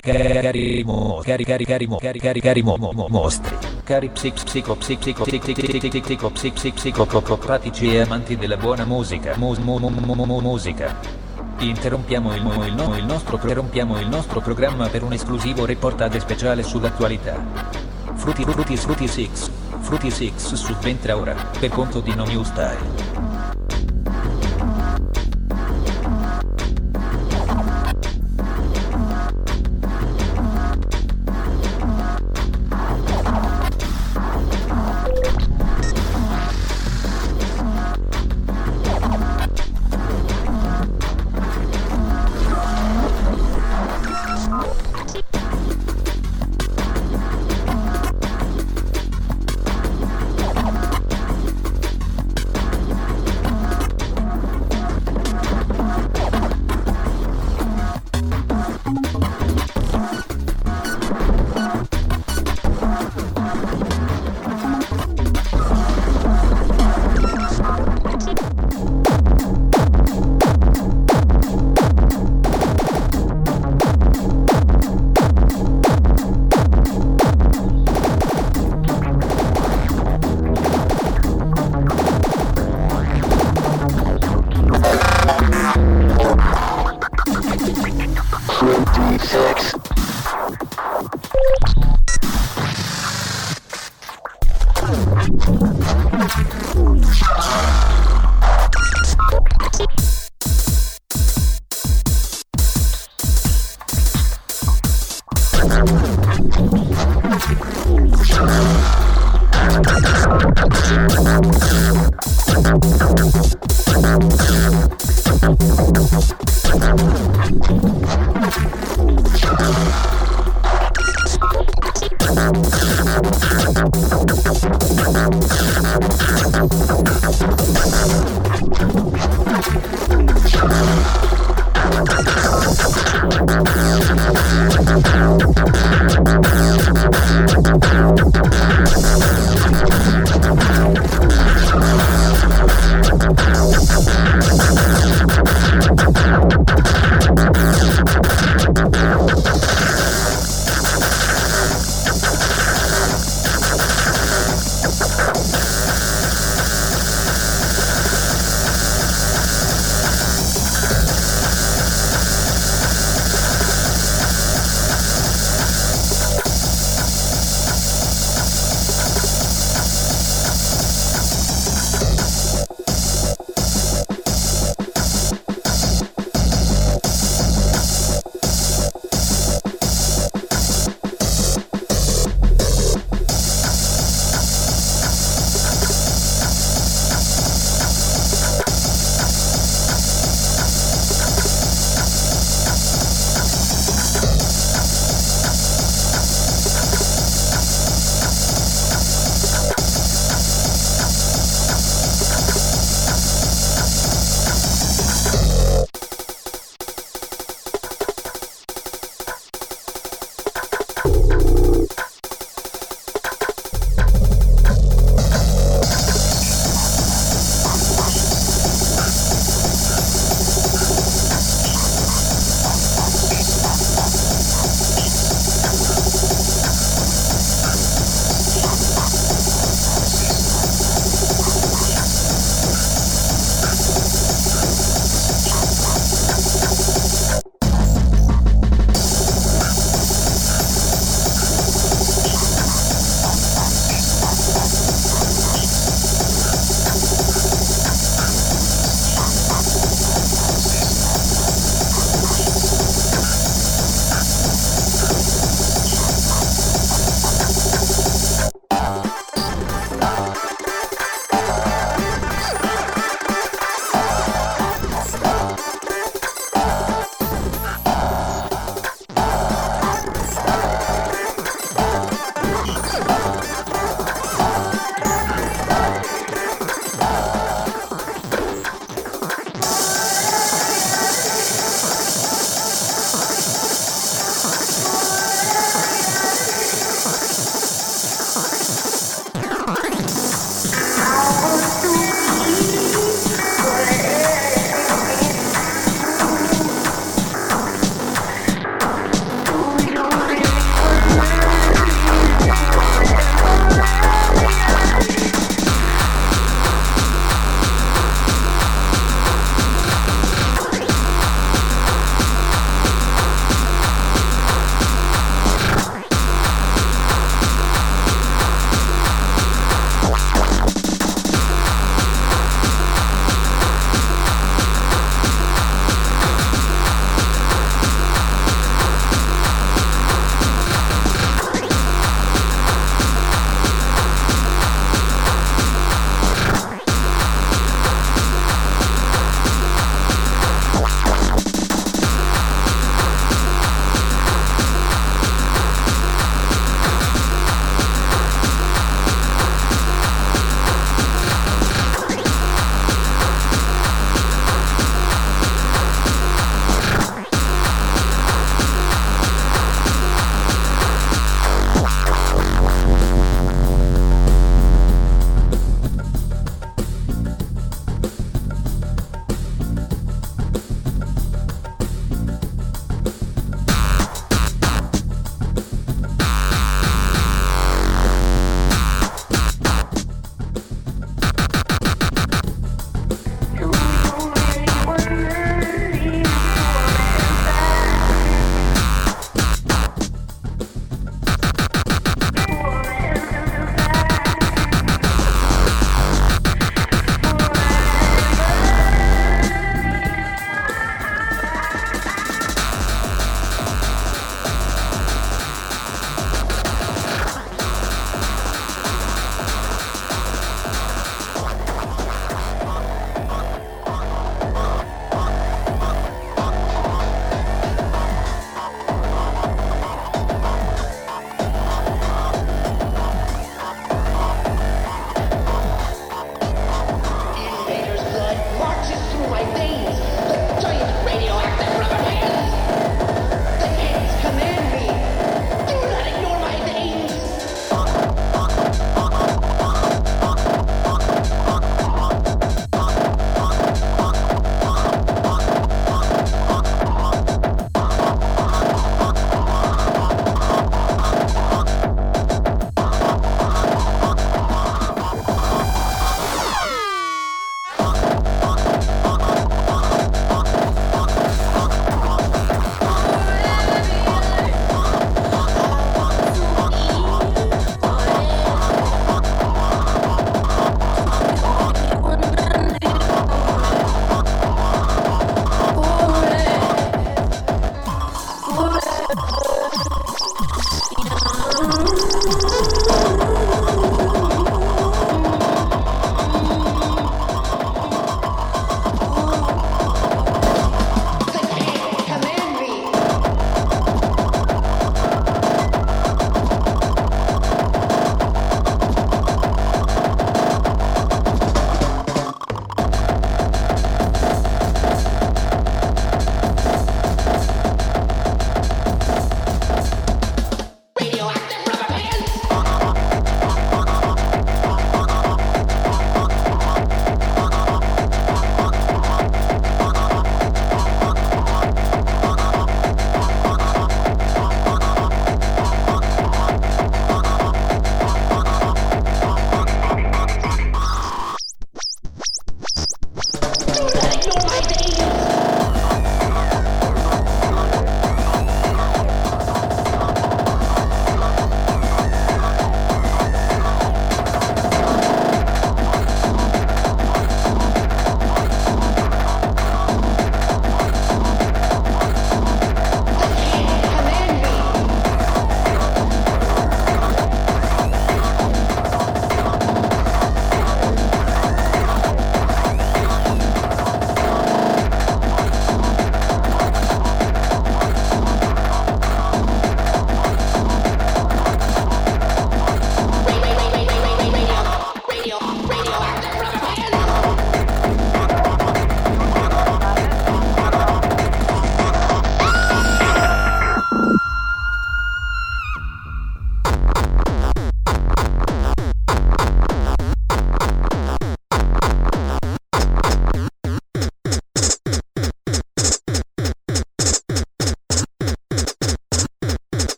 Cari mo, cari cari cari mo, cari cari cari mo, mo, mo mostri. Cari psic psico psic psico psic psic psic psic psico psic psic psico co- co- pratici e amanti della buona musica. Mus, mu, mu, mu, mu, mu- musica. Interrompiamo il, il, il nostro interrompiamo il nostro programma per un esclusivo reportage speciale sull'attualità. Frutti Frutti Frutti Six. Frutti Six subentra ora, per conto di No New Style.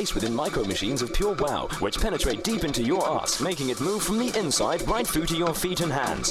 Placed within micro machines of pure wow, which penetrate deep into your arse, making it move from the inside right through to your feet and hands.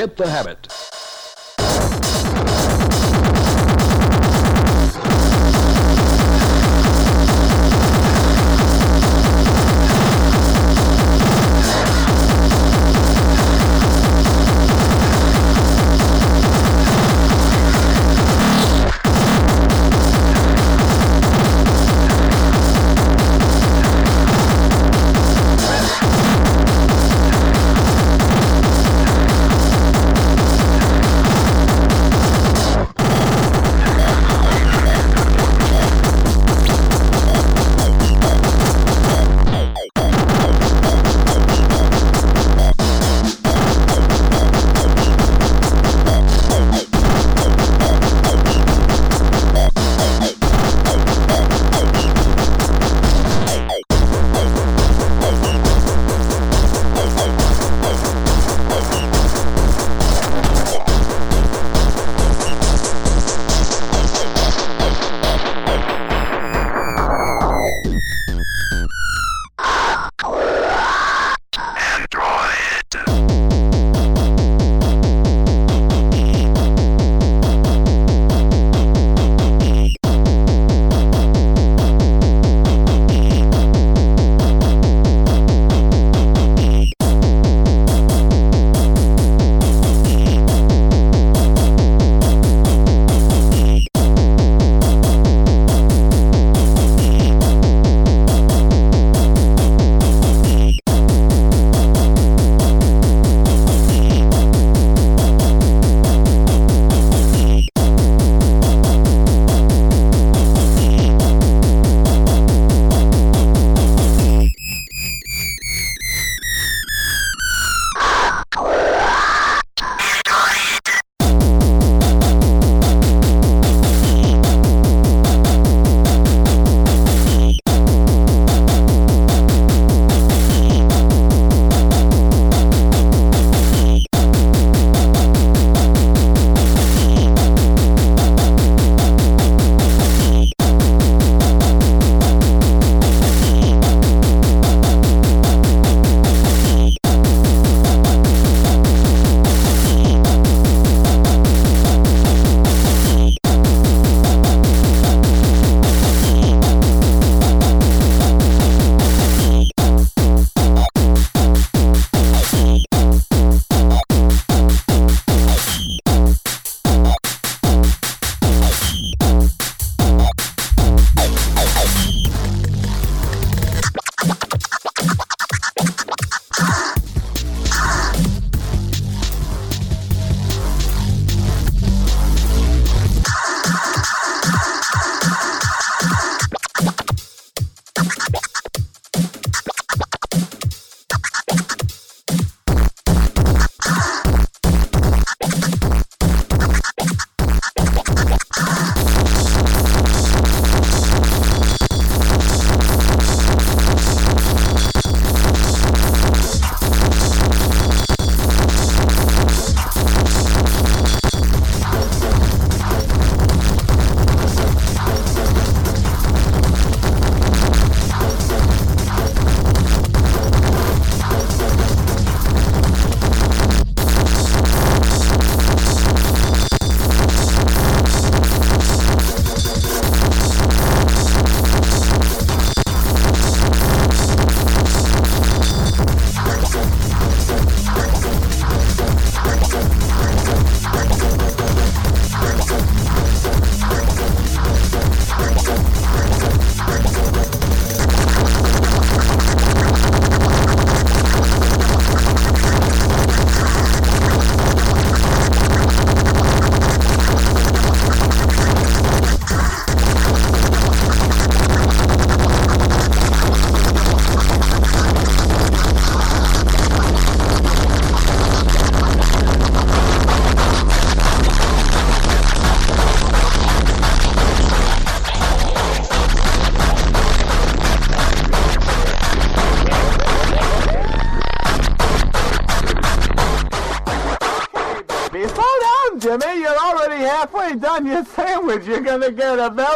Get the habit.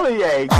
Get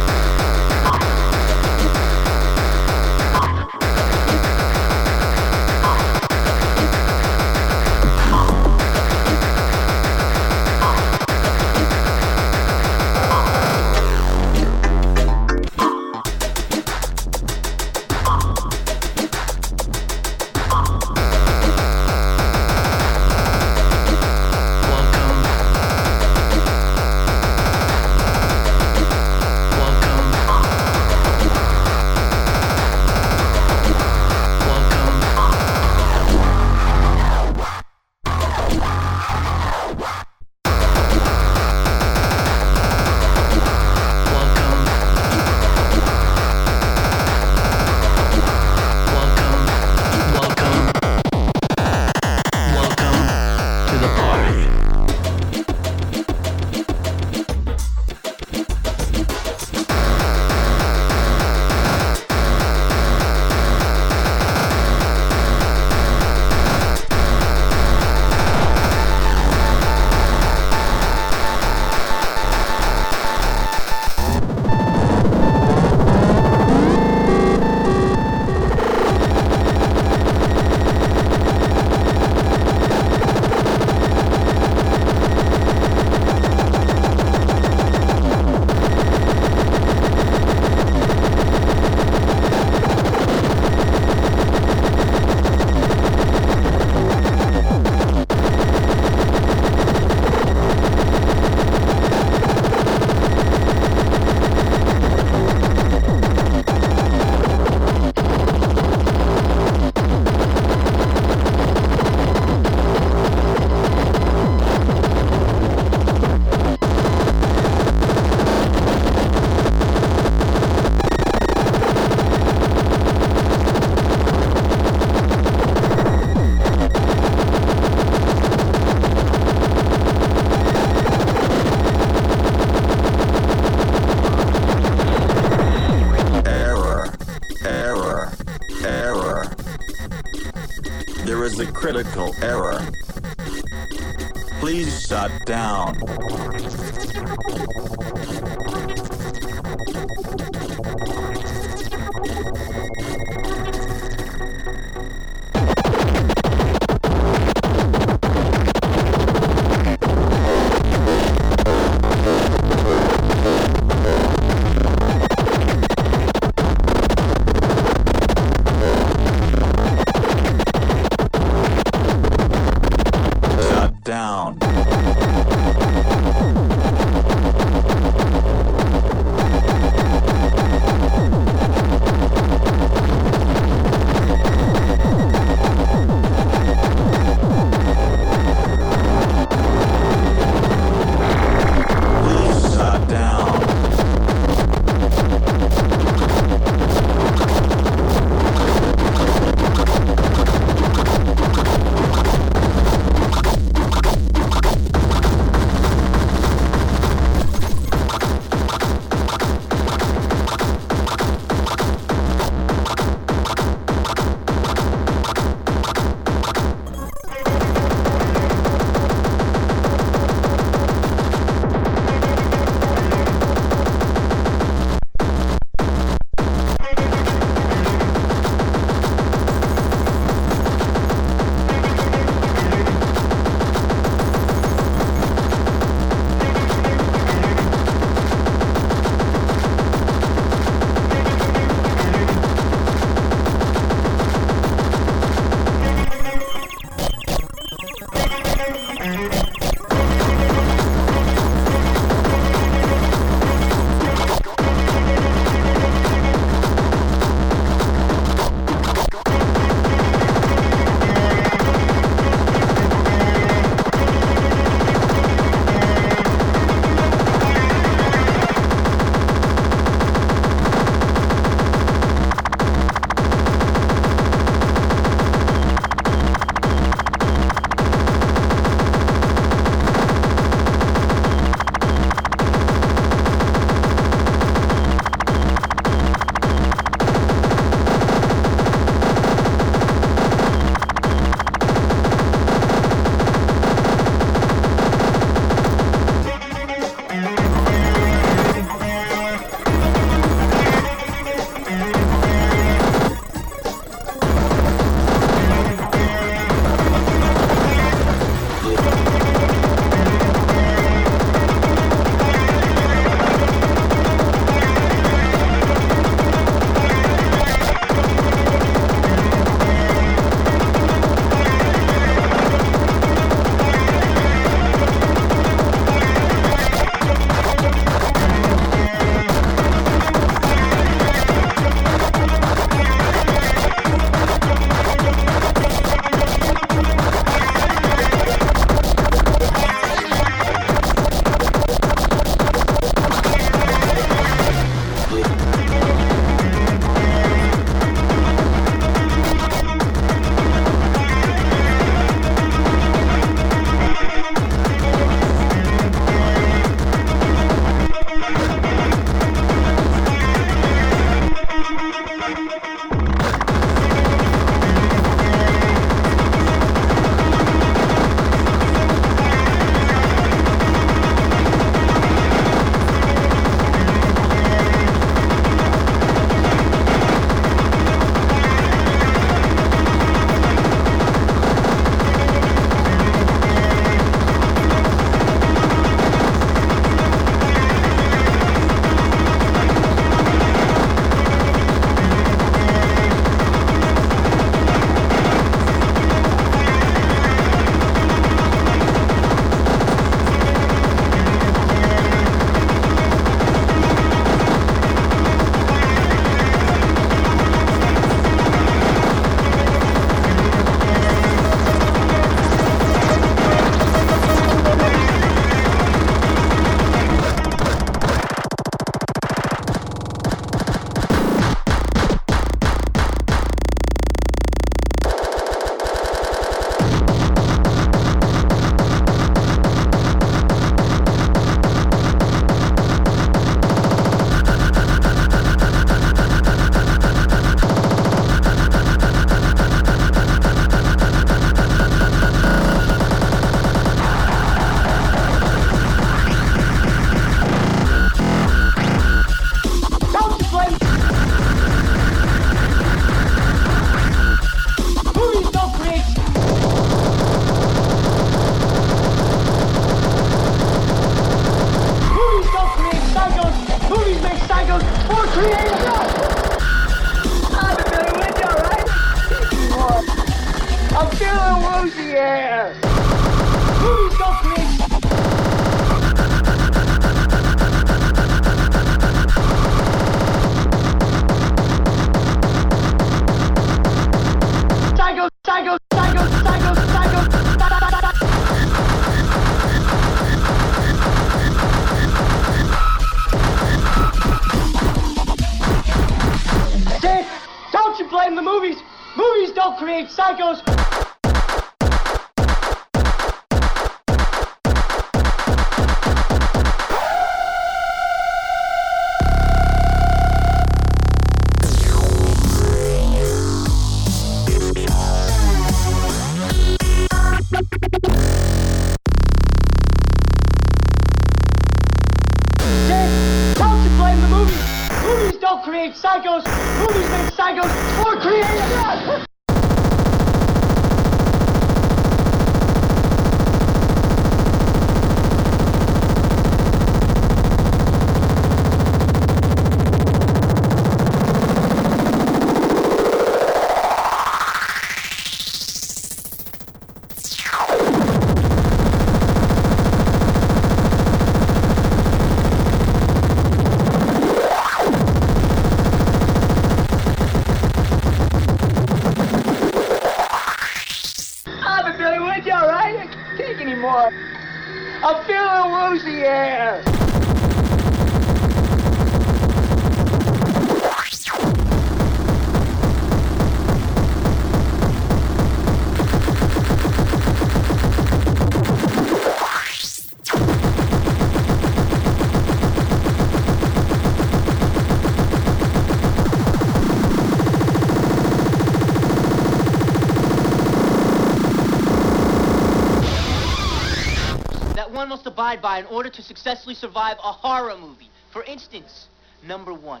abide by in order to successfully survive a horror movie. For instance, number one,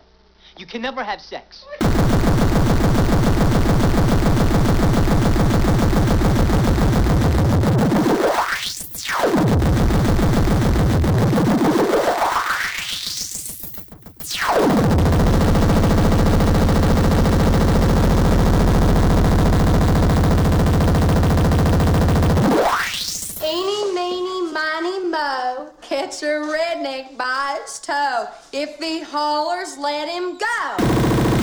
you can never have sex. Mo. A redneck by its toe. If he hollers, let him go.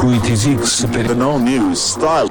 The No New Style.